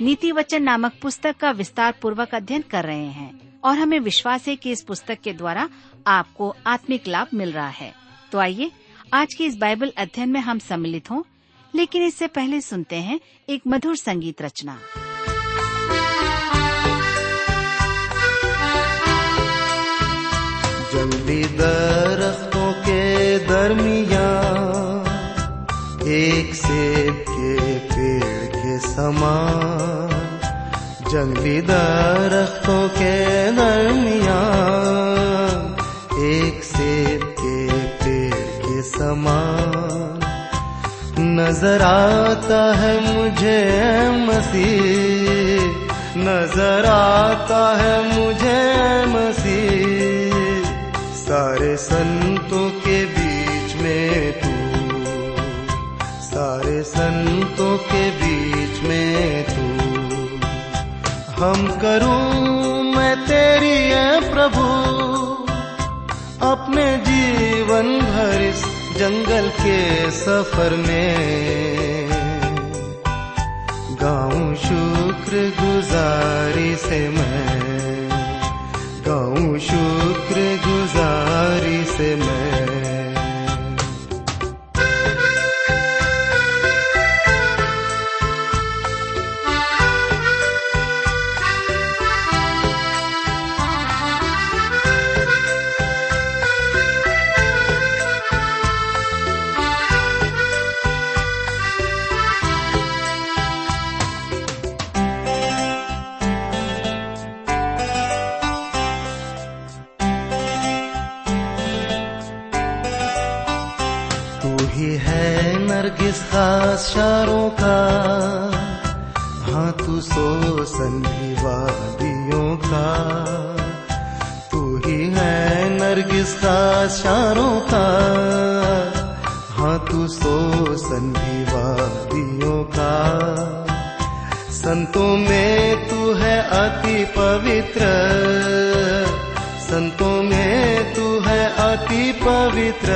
नीति वचन नामक पुस्तक का विस्तार पूर्वक अध्ययन कर रहे हैं और हमें विश्वास है कि इस पुस्तक के द्वारा आपको आत्मिक लाभ मिल रहा है। तो आइए, आज के इस बाइबल अध्ययन में हम सम्मिलित हों, लेकिन इससे पहले सुनते हैं एक मधुर संगीत रचना। जंगली दरख्तों के दरमियान, एक सेब के पेड़ के समान। जंगली दरख्तों के दरमियान, एक सेब के पेड़ के समान नज़र आता है मुझे मसीह, नज़र आता है मुझे मसीह, सारे संतों के बीच में तू, सारे संतों के बीच में तू। हम करूँ मैं तेरी है प्रभु। अपने जीवन भर इस जंगल के सफ़र में गाऊं शुक्र गुजारी से मैं, गाऊं शुक्र गुजारी से मैं। पवित्र।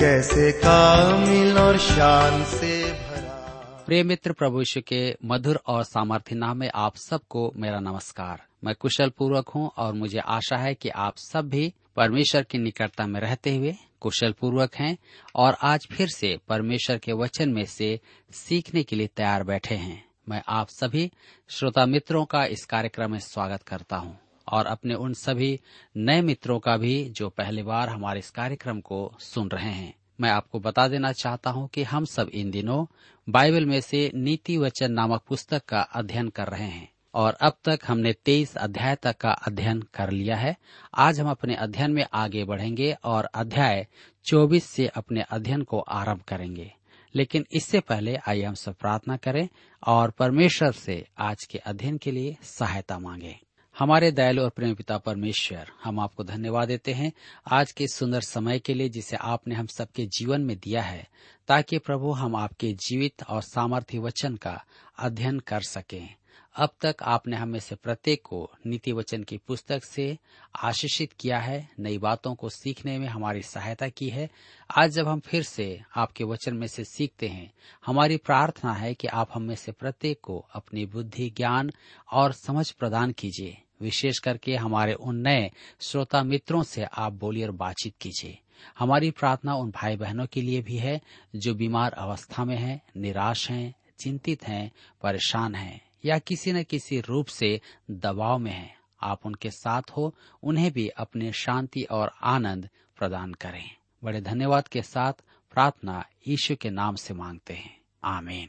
कैसे कामिल और शान से भरा। प्रिय मित्र, प्रभु यीशु के मधुर और सामर्थ्य नाम में आप सबको मेरा नमस्कार। मैं कुशल पूर्वक हूँ और मुझे आशा है कि आप सब भी परमेश्वर की निकटता में रहते हुए कुशल पूर्वक हैं और आज फिर से परमेश्वर के वचन में से सीखने के लिए तैयार बैठे हैं। मैं आप सभी श्रोता मित्रों का इस कार्यक्रम में स्वागत करता हूँ। और अपने उन सभी नए मित्रों का भी जो पहली बार हमारे इस कार्यक्रम को सुन रहे हैं। मैं आपको बता देना चाहता हूँ कि हम सब इन दिनों बाइबल में से नीति वचन नामक पुस्तक का अध्ययन कर रहे हैं और अब तक हमने तेईस अध्याय तक का अध्ययन कर लिया है। आज हम अपने अध्ययन में आगे बढ़ेंगे और अध्याय चौबीस से अपने अध्ययन को आरंभ करेंगे। लेकिन इससे पहले आइए हम सब प्रार्थना करें और परमेश्वर से आज के अध्ययन के लिए सहायता मांगे। हमारे दयालु और प्रेम पिता परमेश्वर, हम आपको धन्यवाद देते हैं आज के सुंदर समय के लिए जिसे आपने हम सबके जीवन में दिया है, ताकि प्रभु हम आपके जीवित और सामर्थ्य वचन का अध्ययन कर सकें। अब तक आपने हमें से प्रत्येक को नीति वचन की पुस्तक से आशीषित किया है, नई बातों को सीखने में हमारी सहायता की है। आज जब हम फिर से आपके वचन में से सीखते हैं, हमारी प्रार्थना है कि आप हमें से प्रत्येक को अपनी बुद्धि, ज्ञान और समझ प्रदान कीजिए। विशेष करके हमारे उन नए श्रोता मित्रों से आप बोलिए और बातचीत कीजिए। हमारी प्रार्थना उन भाई बहनों के लिए भी है जो बीमार अवस्था में हैं, निराश हैं, चिंतित हैं, परेशान हैं या किसी न किसी रूप से दबाव में हैं। आप उनके साथ हो उन्हें भी अपने शांति और आनंद प्रदान करें। बड़े धन्यवाद के साथ प्रार्थना यीशु के नाम से मांगते हैं। आमीन।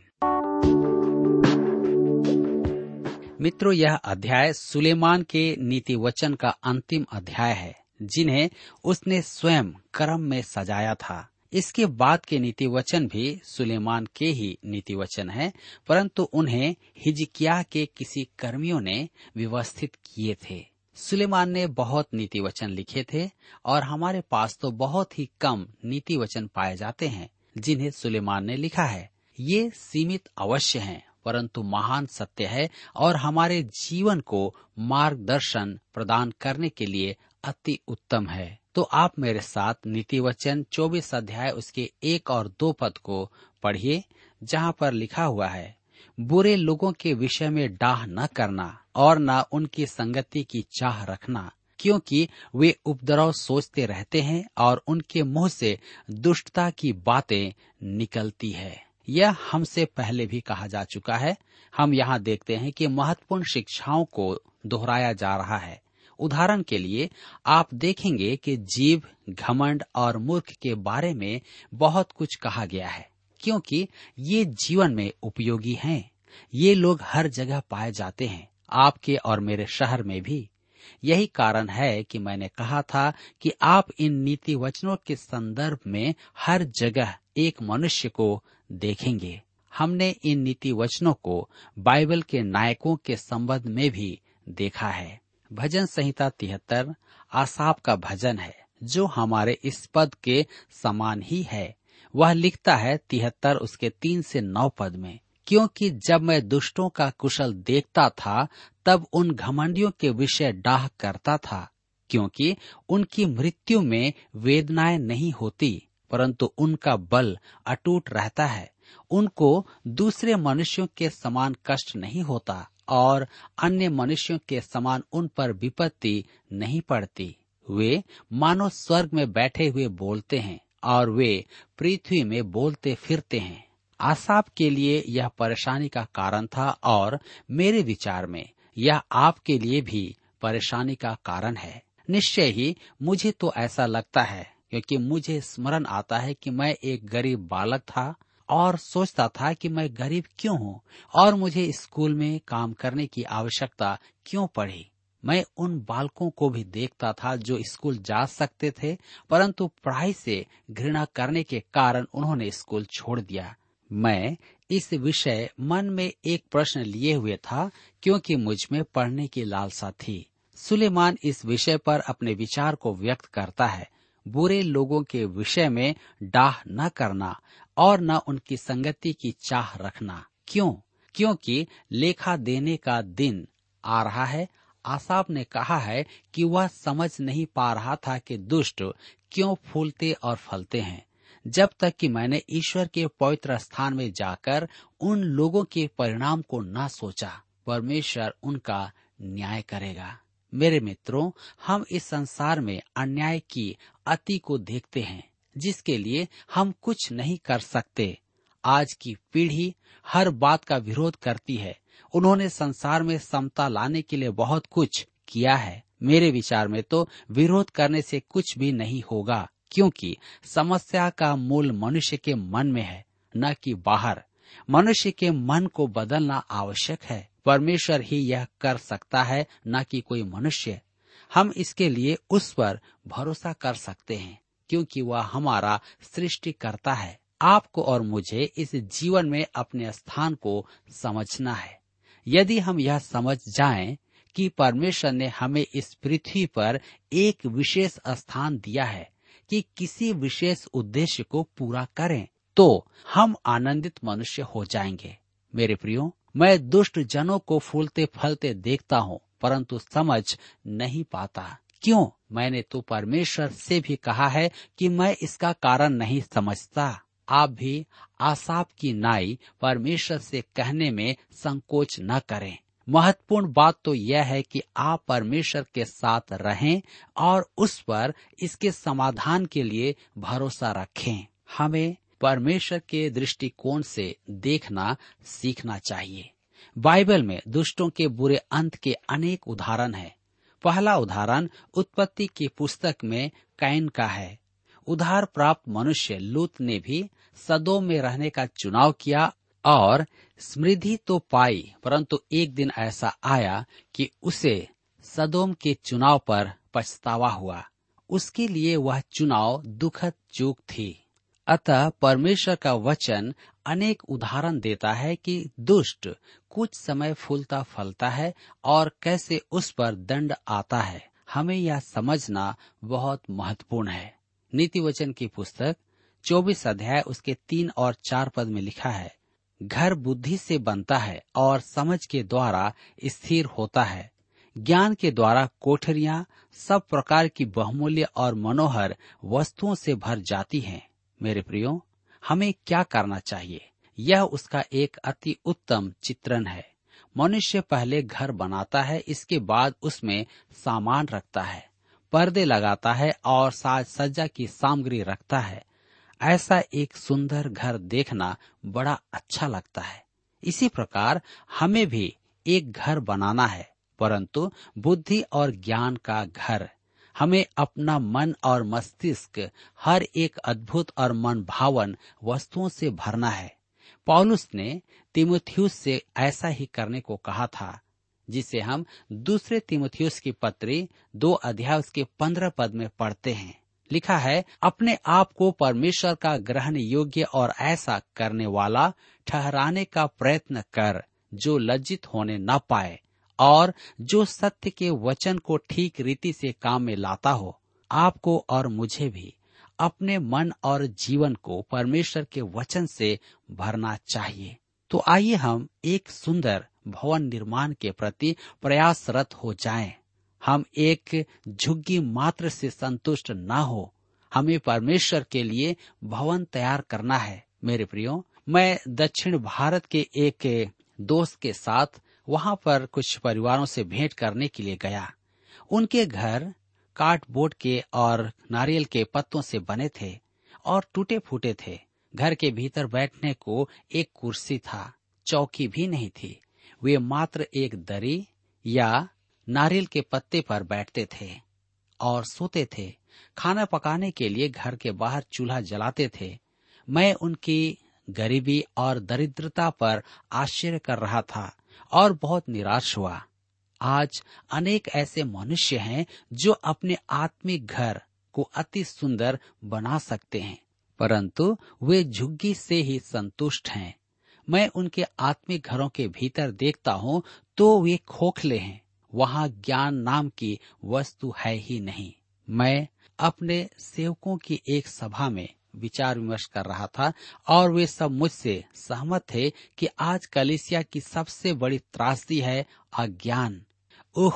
मित्रों, यह अध्याय सुलेमान के नीति वचन का अंतिम अध्याय है, जिन्हें उसने स्वयं कर्म में सजाया था। इसके बाद के नीति वचन भी सुलेमान के ही नीति वचन है, परंतु उन्हें हिजकिया के किसी कर्मियों ने व्यवस्थित किए थे। सुलेमान ने बहुत नीति वचन लिखे थे, और हमारे पास तो बहुत ही कम नीति वचन पाए जाते हैं, जिन्हें सुलेमान ने लिखा है। ये सीमित अवश्य हैं। परंतु महान सत्य है और हमारे जीवन को मार्गदर्शन प्रदान करने के लिए अति उत्तम है। तो आप मेरे साथ नीति वचन चौबीस अध्याय उसके एक और दो पद को पढ़िए, जहाँ पर लिखा हुआ है, बुरे लोगों के विषय में डाह न करना और न उनकी संगति की चाह रखना, क्योंकि वे उपद्रव सोचते रहते हैं और उनके मुँह से दुष्टता की बातें निकलती है। यह हमसे पहले भी कहा जा चुका है। हम यहाँ देखते हैं कि महत्वपूर्ण शिक्षाओं को दोहराया जा रहा है। उदाहरण के लिए, आप देखेंगे कि जीव, घमंड और मूर्ख के बारे में बहुत कुछ कहा गया है, क्योंकि ये जीवन में उपयोगी हैं। ये लोग हर जगह पाए जाते हैं, आपके और मेरे शहर में भी। यही कारण है कि मैंने कहा था कि आप इन नीति वचनों के संदर्भ में हर जगह एक मनुष्य को देखेंगे। हमने इन नीति वचनों को बाइबल के नायकों के संबंध में भी देखा है। भजन संहिता तिहत्तर आसाप का भजन है, जो हमारे इस पद के समान ही है। वह लिखता है तिहत्तर उसके तीन से नौ पद में, क्योंकि जब मैं दुष्टों का कुशल देखता था, तब उन घमंडियों के विषय डाह करता था, क्योंकि उनकी मृत्यु में वेदनाएँ नहीं होती। परंतु उनका बल अटूट रहता है। उनको दूसरे मनुष्यों के समान कष्ट नहीं होता और अन्य मनुष्यों के समान उन पर विपत्ति नहीं पड़ती। वे मानो स्वर्ग में बैठे हुए बोलते हैं और वे पृथ्वी में बोलते फिरते हैं। आसाप के लिए यह परेशानी का कारण था और मेरे विचार में यह आपके लिए भी परेशानी का कारण है। निश्चय ही मुझे तो ऐसा लगता है। क्योंकि मुझे स्मरण आता है कि मैं एक गरीब बालक था और सोचता था कि मैं गरीब क्यों हूँ और मुझे स्कूल में काम करने की आवश्यकता क्यों पड़ी। मैं उन बालकों को भी देखता था जो स्कूल जा सकते थे, परंतु पढ़ाई से घृणा करने के कारण उन्होंने स्कूल छोड़ दिया। मैं इस विषय मन में एक प्रश्न लिए हुए था, क्योंकि मुझमें पढ़ने की लालसा थी। सुलेमान इस विषय पर अपने विचार को व्यक्त करता है। बुरे लोगों के विषय में डाह न करना और न उनकी संगति की चाह रखना। क्यों? क्योंकि लेखा देने का दिन आ रहा है। आसाप ने कहा है कि वह समझ नहीं पा रहा था कि दुष्ट क्यों फूलते और फलते हैं। जब तक कि मैंने ईश्वर के पवित्र स्थान में जाकर उन लोगों के परिणाम को न सोचा, परमेश्वर उनका न्याय करेगा। मेरे मित्रों, हम इस संसार में अन्याय की अति को देखते हैं, जिसके लिए हम कुछ नहीं कर सकते। आज की पीढ़ी हर बात का विरोध करती है। उन्होंने संसार में समता लाने के लिए बहुत कुछ किया है। मेरे विचार में तो विरोध करने से कुछ भी नहीं होगा, क्योंकि समस्या का मूल मनुष्य के मन में है, न कि बाहर। मनुष्य के मन को बदलना आवश्यक है। परमेश्वर ही यह कर सकता है, न कि कोई मनुष्य। हम इसके लिए उस पर भरोसा कर सकते हैं, क्योंकि वह हमारा सृष्टि करता है। आपको और मुझे इस जीवन में अपने स्थान को समझना है। यदि हम यह समझ जाएँ कि परमेश्वर ने हमें इस पृथ्वी पर एक विशेष स्थान दिया है कि किसी विशेष उद्देश्य को पूरा करें तो हम आनंदित मनुष्य हो जाएँगे। मेरे प्रियो, मैं दुष्ट जनों को फूलते फलते देखता हूँ। परंतु समझ नहीं पाता। क्यों? मैंने तो परमेश्वर से भी कहा है कि मैं इसका कारण नहीं समझता। आप भी आसाप की नाई परमेश्वर से कहने में संकोच न करें। महत्वपूर्ण बात तो यह है कि आप परमेश्वर के साथ रहें और उस पर इसके समाधान के लिए भरोसा रखें। हमें परमेश्वर के दृष्टिकोण से देखना, सीखना चाहिए। बाइबल में दुष्टों के बुरे अंत के अनेक उदाहरण हैं। पहला उदाहरण उत्पत्ति की पुस्तक में कैन का है। उधार प्राप्त मनुष्य लूत ने भी सदों में रहने का चुनाव किया और समृद्धि तो पाई, परंतु एक दिन ऐसा आया कि उसे सदोम के चुनाव पर पछतावा हुआ। उसके लिए वह चुनाव दुखद चूक थी। अतः परमेश्वर का वचन अनेक उदाहरण देता है कि दुष्ट कुछ समय फूलता फलता है और कैसे उस पर दंड आता है। हमें यह समझना बहुत महत्वपूर्ण है। नीति वचन की पुस्तक, चौबीस अध्याय, उसके तीन और चार पद में लिखा है, घर बुद्धि से बनता है और समझ के द्वारा स्थिर होता है। ज्ञान के द्वारा कोठरियाँ सब प्रकार की बहुमूल्य और मनोहर वस्तुओं से भर जाती हैं। मेरे प्रियो, हमें क्या करना चाहिए? यह उसका एक अति उत्तम चित्रण है। मनुष्य पहले घर बनाता है, इसके बाद उसमें सामान रखता है। पर्दे लगाता है और साज सज्जा की सामग्री रखता है। ऐसा एक सुंदर घर देखना बड़ा अच्छा लगता है। इसी प्रकार हमें भी एक घर बनाना है, परंतु बुद्धि और ज्ञान का घर हमें अपना मन और मस्तिष्क, हर एक अद्भुत और मन भावन वस्तुओं से भरना है। पॉलुस ने तिमुथियुस से ऐसा ही करने को कहा था, जिसे हम दूसरे तिमुथियुस की पत्री दो अध्याय उसके पंद्रह पद में पढ़ते हैं। लिखा है, अपने आप को परमेश्वर का ग्रहण योग्य और ऐसा करने वाला ठहराने का प्रयत्न कर, जो लज्जित होने न पाए। और जो सत्य के वचन को ठीक रीति से काम में लाता हो, आपको और मुझे भी अपने मन और जीवन को परमेश्वर के वचन से भरना चाहिए तो आइए हम एक सुंदर भवन निर्माण के प्रति प्रयासरत हो जाएँ। हम एक झुग्गी मात्र से संतुष्ट न हो, हमें परमेश्वर के लिए भवन तैयार करना है मेरे प्रियो, मैं दक्षिण भारत के एक दोस्त के साथ वहाँ पर कुछ परिवारों से भेंट करने के लिए गया। उनके घर कार्डबोर्ड के और नारियल के पत्तों से बने थे और टूटे फूटे थे। घर के भीतर बैठने को एक कुर्सी था, चौकी भी नहीं थी। वे मात्र एक दरी या नारियल के पत्ते पर बैठते थे और सोते थे। खाना पकाने के लिए घर के बाहर चूल्हा जलाते थे। मैं उनकी गरीबी और दरिद्रता पर आश्चर्य कर रहा था। और बहुत निराश हुआ। आज अनेक ऐसे मनुष्य हैं जो अपने आत्मिक घर को अति सुंदर बना सकते हैं, परंतु वे झुग्गी से ही संतुष्ट हैं। मैं उनके आत्मिक घरों के भीतर देखता हूँ तो वे खोखले हैं। वहाँ ज्ञान नाम की वस्तु है ही नहीं। मैं अपने सेवकों की एक सभा में विचार विमर्श कर रहा था और वे सब मुझसे सहमत थे कि आज कलिसिया की सबसे बड़ी त्रासदी है अज्ञान। उह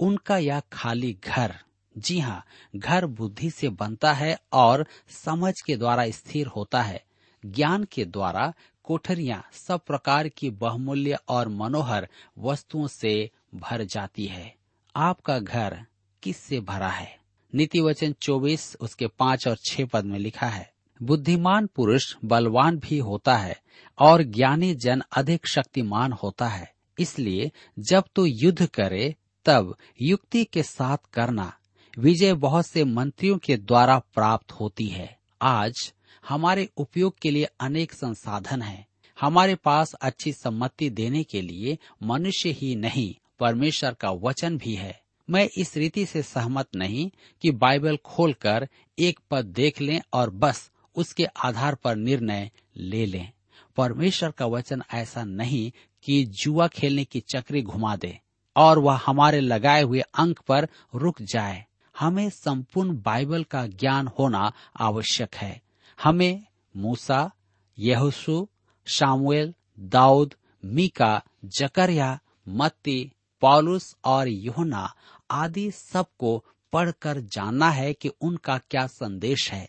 उनका यह खाली घर। जी हाँ घर बुद्धि से बनता है और समझ के द्वारा स्थिर होता है। ज्ञान के द्वारा कोठरियाँ सब प्रकार की बहुमूल्य और मनोहर वस्तुओं से भर जाती है। आपका घर किससे भरा है? नीति वचन चौबीस, उसके पाँच और छह पद में लिखा है। बुद्धिमान पुरुष बलवान भी होता है और ज्ञानी जन अधिक शक्तिमान होता है। इसलिए जब तू युद्ध करे, तब युक्ति के साथ करना विजय बहुत से मंत्रियों के द्वारा प्राप्त होती है। आज हमारे उपयोग के लिए अनेक संसाधन हैं। हमारे पास अच्छी सम्मति देने के लिए मनुष्य ही नहीं, परमेश्वर का वचन भी है। मैं इस रीति से सहमत नहीं कि बाइबल खोलकर एक पद देख लें और बस उसके आधार पर निर्णय ले लें। परमेश्वर का वचन ऐसा नहीं कि जुआ खेलने की चक्री घुमा दे और वह हमारे लगाए हुए अंक पर रुक जाए। हमें संपूर्ण बाइबल का ज्ञान होना आवश्यक है। हमें मूसा यहोसु शामुएल, दाऊद, मीका, जकरिया, मत्ती, पॉलुस और योना आदि सबको पढ़कर जानना है कि उनका क्या संदेश है।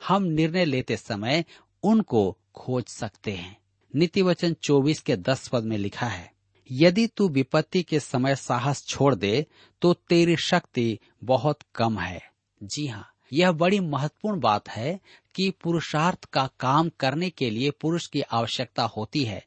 हम निर्णय लेते समय उनको खोज सकते हैं। नीति वचन चौबीस के दस पद में लिखा है, यदि तू विपत्ति के समय साहस छोड़ दे तो तेरी शक्ति बहुत कम है। जी हाँ यह बड़ी महत्वपूर्ण बात है कि पुरुषार्थ का काम करने के लिए पुरुष की आवश्यकता होती है।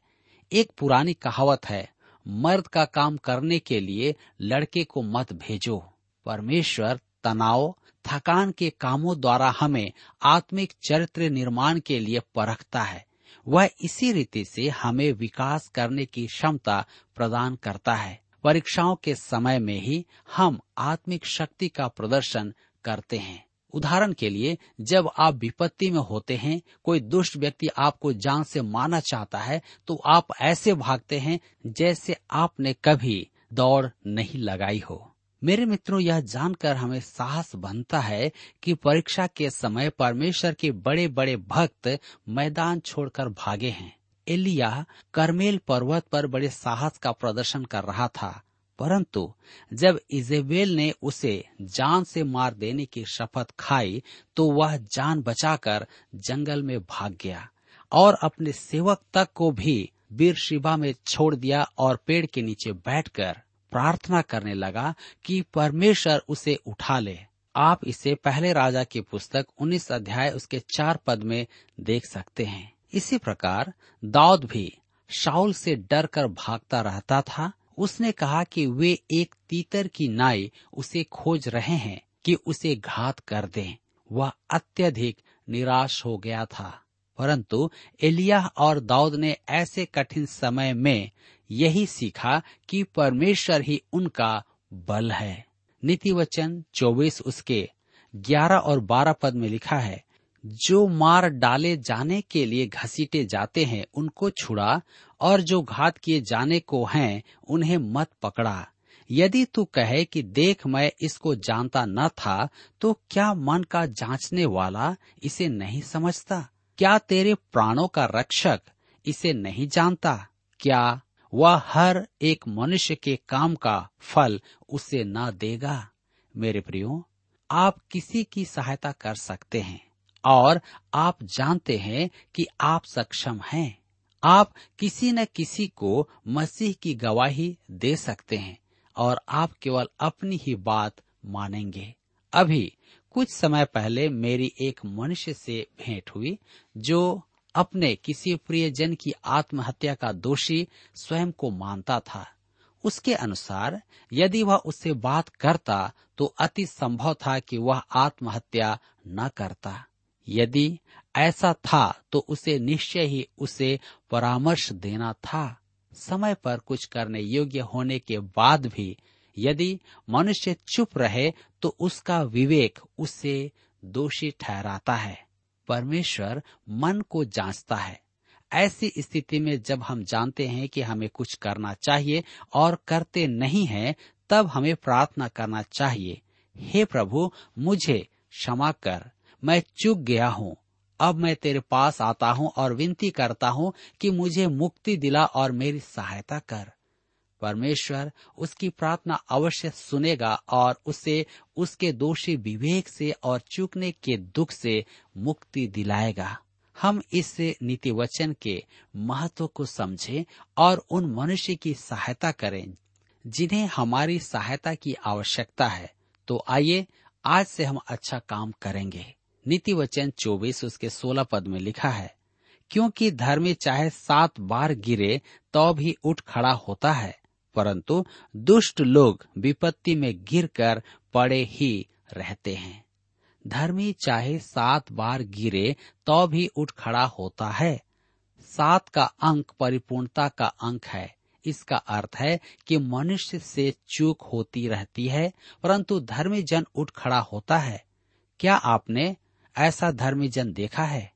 एक पुरानी कहावत है, मर्द का काम करने के लिए लड़के को मत भेजो। परमेश्वर तनाव थकान के कामों द्वारा हमें आत्मिक चरित्र निर्माण के लिए परखता है। वह इसी रीति से हमें विकास करने की क्षमता प्रदान करता है। परीक्षाओं के समय में ही हम आत्मिक शक्ति का प्रदर्शन करते हैं। उदाहरण के लिए, जब आप विपत्ति में होते हैं, कोई दुष्ट व्यक्ति आपको जान से मारना चाहता है तो आप ऐसे भागते हैं जैसे आपने कभी दौड़ नहीं लगाई हो। मेरे मित्रों, यह जानकर हमें साहस बनता है कि परीक्षा के समय परमेश्वर के बड़े बड़े भक्त मैदान छोड़कर भागे हैं। एलिया करमेल पर्वत पर बड़े साहस का प्रदर्शन कर रहा था, परंतु जब इजेबेल ने उसे जान से मार देने की शपथ खाई तो वह जान बचाकर जंगल में भाग गया और अपने सेवक तक को भी बीर शिबा में छोड़ दिया और पेड़ के नीचे बैठकर प्रार्थना करने लगा कि परमेश्वर उसे उठा ले। आप इसे पहले राजा की पुस्तक 19 अध्याय उसके चार पद में देख सकते हैं। इसी प्रकार दाऊद भी शाउल से डर कर भागता रहता था। उसने कहा कि वे एक तीतर की नाई उसे खोज रहे हैं कि उसे घात कर दें। वह अत्यधिक निराश हो गया था। परंतु एलिया और दाऊद ने ऐसे कठिन समय में यही सीखा कि परमेश्वर ही उनका बल है। नीति वचन चौबीस उसके ग्यारह और बारह पद में लिखा है, जो मार डाले जाने के लिए घसीटे जाते हैं, उनको छुड़ा, और जो घात किए जाने को हैं, उन्हें मत पकड़ा। यदि तू कहे कि देख मैं इसको जानता न था तो क्या मन का जांचने वाला इसे नहीं समझता? क्या तेरे प्राणों का रक्षक इसे नहीं जानता? क्या वह हर एक मनुष्य के काम का फल उसे न देगा? मेरे प्रियो, आप किसी की सहायता कर सकते हैं, और आप जानते हैं कि आप सक्षम हैं। आप किसी न किसी को मसीह की गवाही दे सकते हैं, और आप केवल अपनी ही बात मानेंगे। अभी कुछ समय पहले मेरी एक मनुष्य से भेंट हुई, जो अपने किसी प्रियजन की आत्महत्या का दोषी स्वयं को मानता था। उसके अनुसार, यदि वह उससे बात करता तो अति संभव था कि वह आत्महत्या न करता। यदि ऐसा था तो उसे निश्चय ही उसे परामर्श देना था। समय पर कुछ करने योग्य होने के बाद भी यदि मनुष्य चुप रहे तो उसका विवेक उसे दोषी ठहराता है। परमेश्वर मन को जांचता है। ऐसी स्थिति में जब हम जानते हैं कि हमें कुछ करना चाहिए और करते नहीं हैं, तब हमें प्रार्थना करना चाहिए, हे प्रभु, मुझे क्षमा कर, मैं चूक गया हूँ। अब मैं तेरे पास आता हूँ और विनती करता हूँ कि मुझे मुक्ति दिला और मेरी सहायता कर। परमेश्वर उसकी प्रार्थना अवश्य सुनेगा और उसे उसके दोषी विवेक से और चूकने के दुख से मुक्ति दिलाएगा। हम इस नीति वचन के महत्व को समझें और उन मनुष्य की सहायता करें, जिन्हें हमारी सहायता की आवश्यकता है। तो आइए, आज से हम अच्छा काम करेंगे। नीति वचन चौबीस, उसके सोलह पद में लिखा है, क्योंकि धर्मी चाहे सात बार गिरे तो भी उठ खड़ा होता है। परंतु दुष्ट लोग विपत्ति में गिरकर पड़े ही रहते हैं। धर्मी चाहे सात बार गिरे तो भी उठ खड़ा होता है। सात का अंक परिपूर्णता का अंक है। इसका अर्थ है कि मनुष्य से चूक होती रहती है, परंतु धर्मी जन उठ खड़ा होता है। क्या आपने ऐसा धर्मी जन देखा है?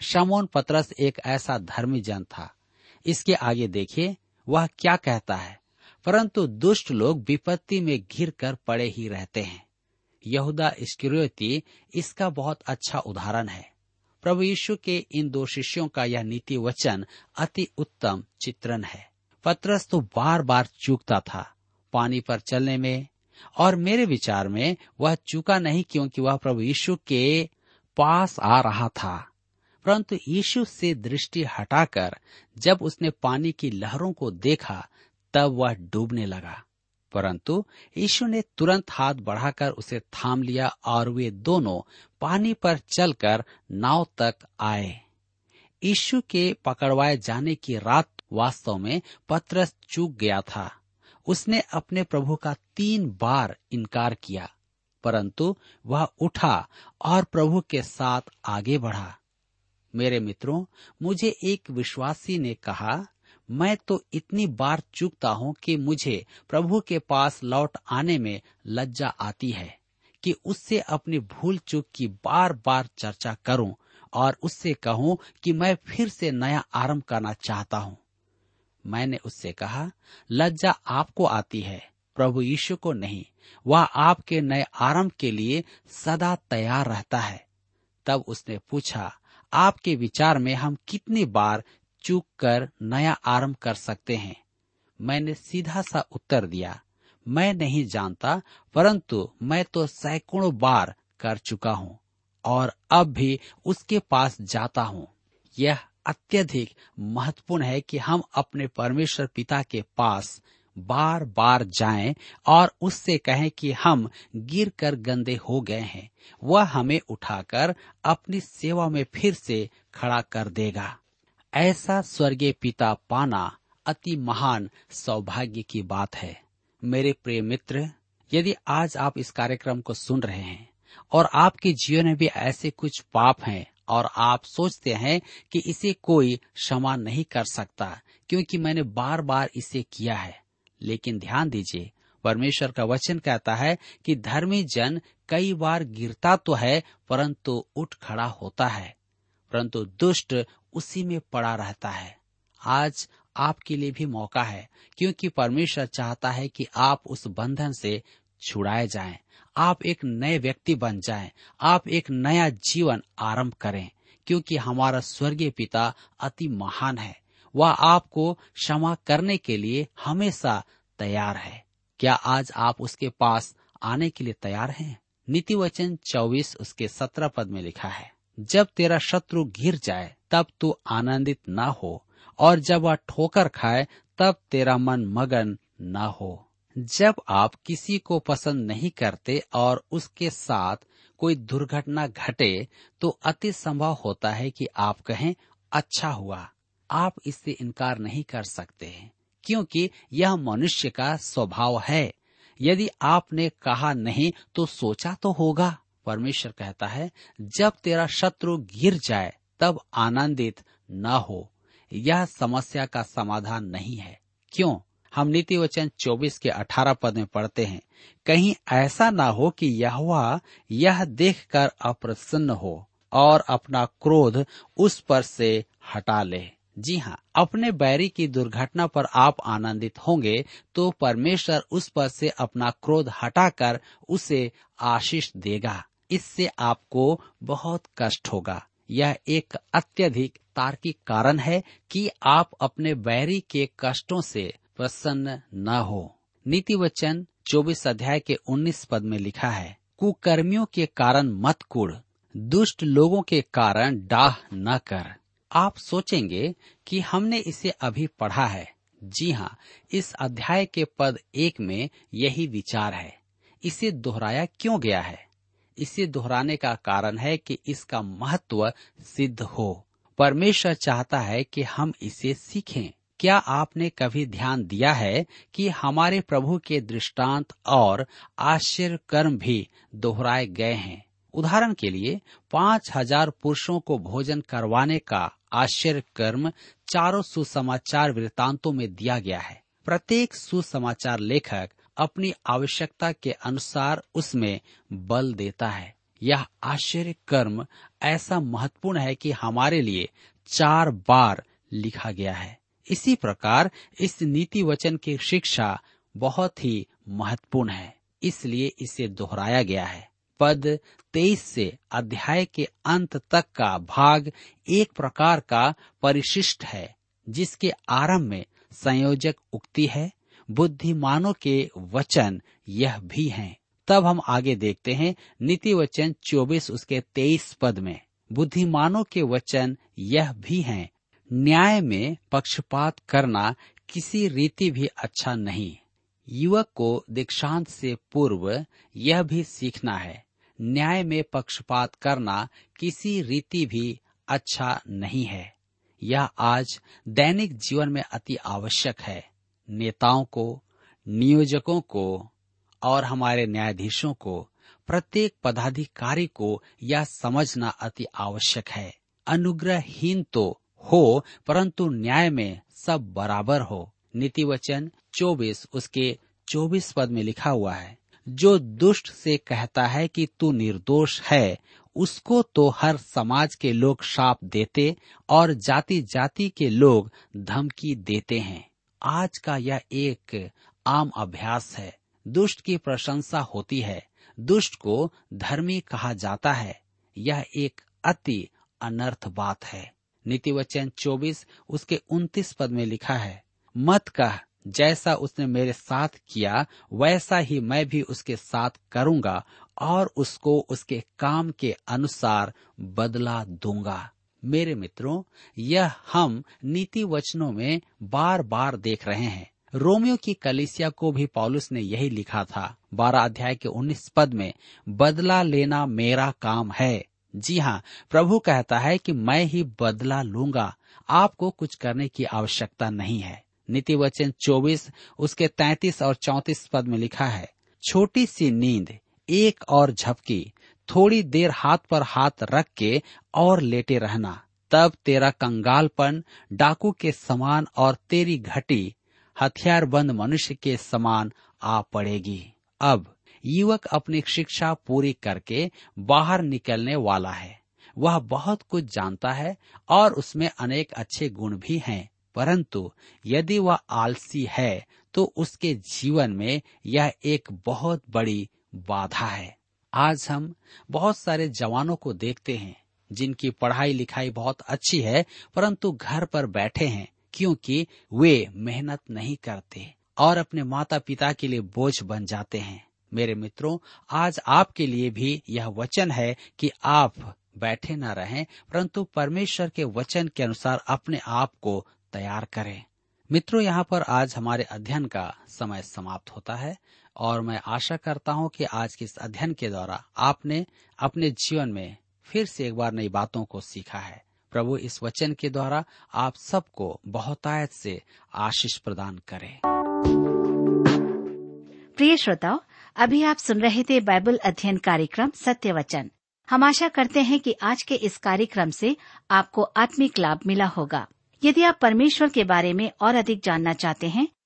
शमोन पत्रस एक ऐसा धर्मी जन था। इसके आगे देखिए, वह क्या कहता है। परंतु दुष्ट लोग विपत्ति में घिर कर पड़े ही रहते हैं। यहूदा स्क्रियोती इसका बहुत अच्छा उदाहरण है। प्रभु यीशु के इन दो शिष्यों का यह नीति वचन अति उत्तम चित्रण है। पत्रस तो बार बार चूकता था, पानी पर चलने में, और मेरे विचार में वह चूका नहीं क्योंकि वह प्रभु यीशु के पास आ रहा था। परंतु यीशु से दृष्टि हटाकर जब उसने पानी की लहरों को देखा तब वह डूबने लगा। परंतु यीशु ने तुरंत हाथ बढ़ाकर उसे थाम लिया और वे दोनों पानी पर चलकर नाव तक आए। यीशु के पकड़वाए जाने की रात वास्तव में पत्रस चूक गया था। उसने अपने प्रभु का तीन बार इनकार किया, परंतु वह उठा और प्रभु के साथ आगे बढ़ा। मेरे मित्रों, मुझे एक विश्वासी ने कहा मैं तो इतनी बार चूकता हूँ कि मुझे प्रभु के पास लौट आने में लज्जा आती है कि उससे अपनी भूल चूक की बार बार चर्चा करूँ और उससे कहूँ कि मैं फिर से नया आरंभ करना चाहता हूँ। मैंने उससे कहा, लज्जा आपको आती है, प्रभु यीशु को नहीं, वह आपके नए आरंभ के लिए सदा तैयार रहता है। तब उसने पूछा, आपके विचार में हम कितनी बार चूक कर नया आरंभ कर सकते हैं। मैंने सीधा सा उत्तर दिया, मैं नहीं जानता, परंतु मैं तो सैकड़ों बार कर चुका हूँ, और अब भी उसके पास जाता हूँ। यह अत्यधिक महत्वपूर्ण है कि हम अपने परमेश्वर पिता के पास बार बार जाएँ और उससे कहें कि हम गिर कर गंदे हो गए हैं। वह हमें उठाकर अपनी सेवा में फिर से खड़ा कर देगा। ऐसा स्वर्गीय पिता पाना अति महान सौभाग्य की बात है। मेरे प्रिय मित्र, यदि आज आप इस कार्यक्रम को सुन रहे हैं और आपके जीवन में भी ऐसे कुछ पाप हैं और आप सोचते हैं कि इसे कोई क्षमा नहीं कर सकता क्योंकि मैंने बार बार इसे किया है, लेकिन ध्यान दीजिए, परमेश्वर का वचन कहता है कि धर्मी जन कई बार गिरता तो है, परंतु उठ खड़ा होता है। परंतु दुष्ट उसी में पड़ा रहता है। आज आपके लिए भी मौका है, क्योंकि परमेश्वर चाहता है कि आप उस बंधन से छुड़ाए जाएँ। आप एक नए व्यक्ति बन जाएँ। आप एक नया जीवन आरंभ करें, क्योंकि हमारा स्वर्गीय पिता अति महान है। वह आपको क्षमा करने के लिए हमेशा तैयार है। क्या आज आप उसके पास आने के लिए तैयार हैं? नीति वचन चौबीस उसके सत्रह पद में लिखा है। जब तेरा शत्रु गिर जाए, तब तू आनंदित न हो, और जब वह ठोकर खाए, तब तेरा मन मगन न हो। जब आप किसी को पसंद नहीं करते और उसके साथ कोई दुर्घटना घटे तो अति संभव होता है कि आप कहें अच्छा हुआ, आप इससे इनकार नहीं कर सकते। क्योंकि यह मनुष्य का स्वभाव है। यदि आपने कहा नहीं तो सोचा तो होगा। परमेश्वर कहता है, जब तेरा शत्रु गिर जाए, तब आनंदित न हो। यह समस्या का समाधान नहीं है। क्यों? हम नीति वचन 24 के 18 पद में पढ़ते हैं, कहीं ऐसा ना हो कि यह यह देखकर अप्रसन्न हो और अपना क्रोध उस पर से हटा ले। जी हाँ अपने बैरी की दुर्घटना पर आप आनंदित होंगे तो परमेश्वर उस पर से अपना क्रोध हटाकर उसे आशीष देगा। इससे आपको बहुत कष्ट होगा। यह एक अत्यधिक तार्किक कारण है कि आप अपने बैरी के कष्टों से प्रसन्न न हो। नीति वचन चौबीस अध्याय के उन्नीस पद में लिखा है, कुकर्मियों के कारण मत कुड़, दुष्ट लोगों के कारण डाह न कर। आप सोचेंगे कि हमने इसे अभी पढ़ा है। जी हाँ इस अध्याय के पद एक में यही विचार है। इसे दोहराया क्यों गया है? इसे दोहराने का कारण है कि इसका महत्व सिद्ध हो। परमेश्वर चाहता है कि हम इसे सीखें। क्या आपने कभी ध्यान दिया है कि हमारे प्रभु के दृष्टांत और आश्चर्य कर्म भी दोहराए गए हैं? उदाहरण के लिए, पाँच हज़ार पुरुषों को भोजन करवाने का आश्चर्य कर्म चारों सुसमाचार वृत्तांतों में दिया गया है। प्रत्येक सुसमाचार लेखक अपनी आवश्यकता के अनुसार उसमें बल देता है। यह आश्चर्य कर्म ऐसा महत्वपूर्ण है कि हमारे लिए चार बार लिखा गया है। इसी प्रकार इस नीति वचन की शिक्षा बहुत ही महत्वपूर्ण है, इसलिए इसे दोहराया गया है। पद तेईस से अध्याय के अंत तक का भाग एक प्रकार का परिशिष्ट है, जिसके आरंभ में संयोजक उक्ति है। बुद्धिमानों के वचन यह भी हैं। तब हम आगे देखते हैं, नीति वचन चौबीस उसके तेईस पद में। बुद्धिमानों के वचन यह भी हैं, न्याय में पक्षपात करना किसी रीति भी अच्छा नहीं। युवक को दीक्षांत से पूर्व यह भी सीखना है, न्याय में पक्षपात करना किसी रीति भी अच्छा नहीं है। यह आज दैनिक जीवन में अति आवश्यक है। नेताओं को, नियोजकों को और हमारे न्यायाधीशों को, प्रत्येक पदाधिकारी को यह समझना अति आवश्यक है। अनुग्रहहीन तो हो, परंतु न्याय में सब बराबर हो। नीति वचन चौबीस, उसके चौबीस पद में लिखा हुआ है, जो दुष्ट से कहता है कि तू निर्दोष है, उसको तो हर समाज के लोग शाप देते और जाति जाति के लोग धमकी देते हैं। आज का यह एक आम अभ्यास है। दुष्ट की प्रशंसा होती है। दुष्ट को धर्मी कहा जाता है। यह एक अति अनर्थ बात है। नीति वचन चौबीस, उसके उन्तीस पद में लिखा है, मत कह, जैसा उसने मेरे साथ किया, वैसा ही मैं भी उसके साथ करूँगा और उसको उसके काम के अनुसार बदला दूँगा। मेरे मित्रों, यह हम नीति वचनों में बार बार देख रहे हैं। रोमियो की कलिसिया को भी पॉलुस ने यही लिखा था। बारह अध्याय के उन्नीस पद में, बदला लेना मेरा काम है। जी हाँ प्रभु कहता है कि मैं ही बदला लूँगा। आपको कुछ करने की आवश्यकता नहीं है। नीति वचन चौबीस, उसके तैतीस और चौतीस पद में लिखा है, छोटी सी नींद, एक और झपकी थोड़ी देर हाथ पर हाथ रख के और लेटे रहना। तब तेरा कंगालपन डाकू के समान और तेरी घटी हथियारबंद मनुष्य के समान आ पड़ेगी। अब युवक अपनी शिक्षा पूरी करके बाहर निकलने वाला है। वह बहुत कुछ जानता है और उसमें अनेक अच्छे गुण भी हैं। परंतु यदि वह आलसी है तो उसके जीवन में यह एक बहुत बड़ी बाधा है। आज हम बहुत सारे जवानों को देखते हैं, जिनकी पढ़ाई लिखाई बहुत अच्छी है, परंतु घर पर बैठे हैं, क्योंकि वे मेहनत नहीं करते और अपने माता पिता के लिए बोझ बन जाते हैं। मेरे मित्रों, आज आपके लिए भी यह वचन है कि आप बैठे न रहें, परंतु परमेश्वर के वचन के अनुसार अपने आप को तैयार करें। मित्रों, यहाँ पर आज हमारे अध्ययन का समय समाप्त होता है। और मैं आशा करता हूँ कि आज के इस अध्ययन के द्वारा आपने अपने जीवन में फिर से एक बार नई बातों को सीखा है। प्रभु, इस वचन के द्वारा आप सबको बहुतायत से आशीष प्रदान करें। प्रिय श्रोताओ, अभी आप सुन रहे थे बाइबल अध्ययन कार्यक्रम सत्य वचन। हम आशा करते हैं कि आज के इस कार्यक्रम से आपको आत्मिक लाभ मिला होगा। यदि आप परमेश्वर के बारे में और अधिक जानना चाहते हैं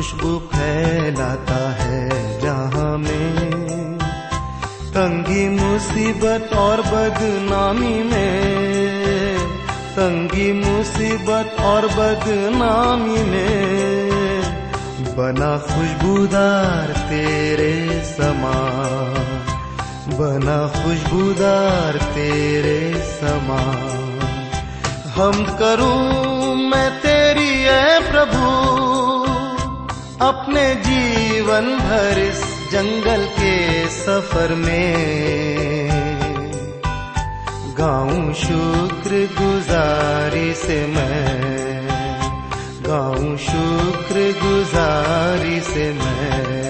खुशबू फैलाता है जहाँ में। तंगी मुसीबत और बदनामी में। तंगी मुसीबत और बदनामी में। बना खुशबूदार तेरे समान बना खुशबूदार तेरे समान हम करूँ मैं तेरी है प्रभु। अपने जीवन भर इस जंगल के सफ़र में। गाऊं शुक्र गुजारी से मैं, गाऊं शुक्र गुजारी से मैं।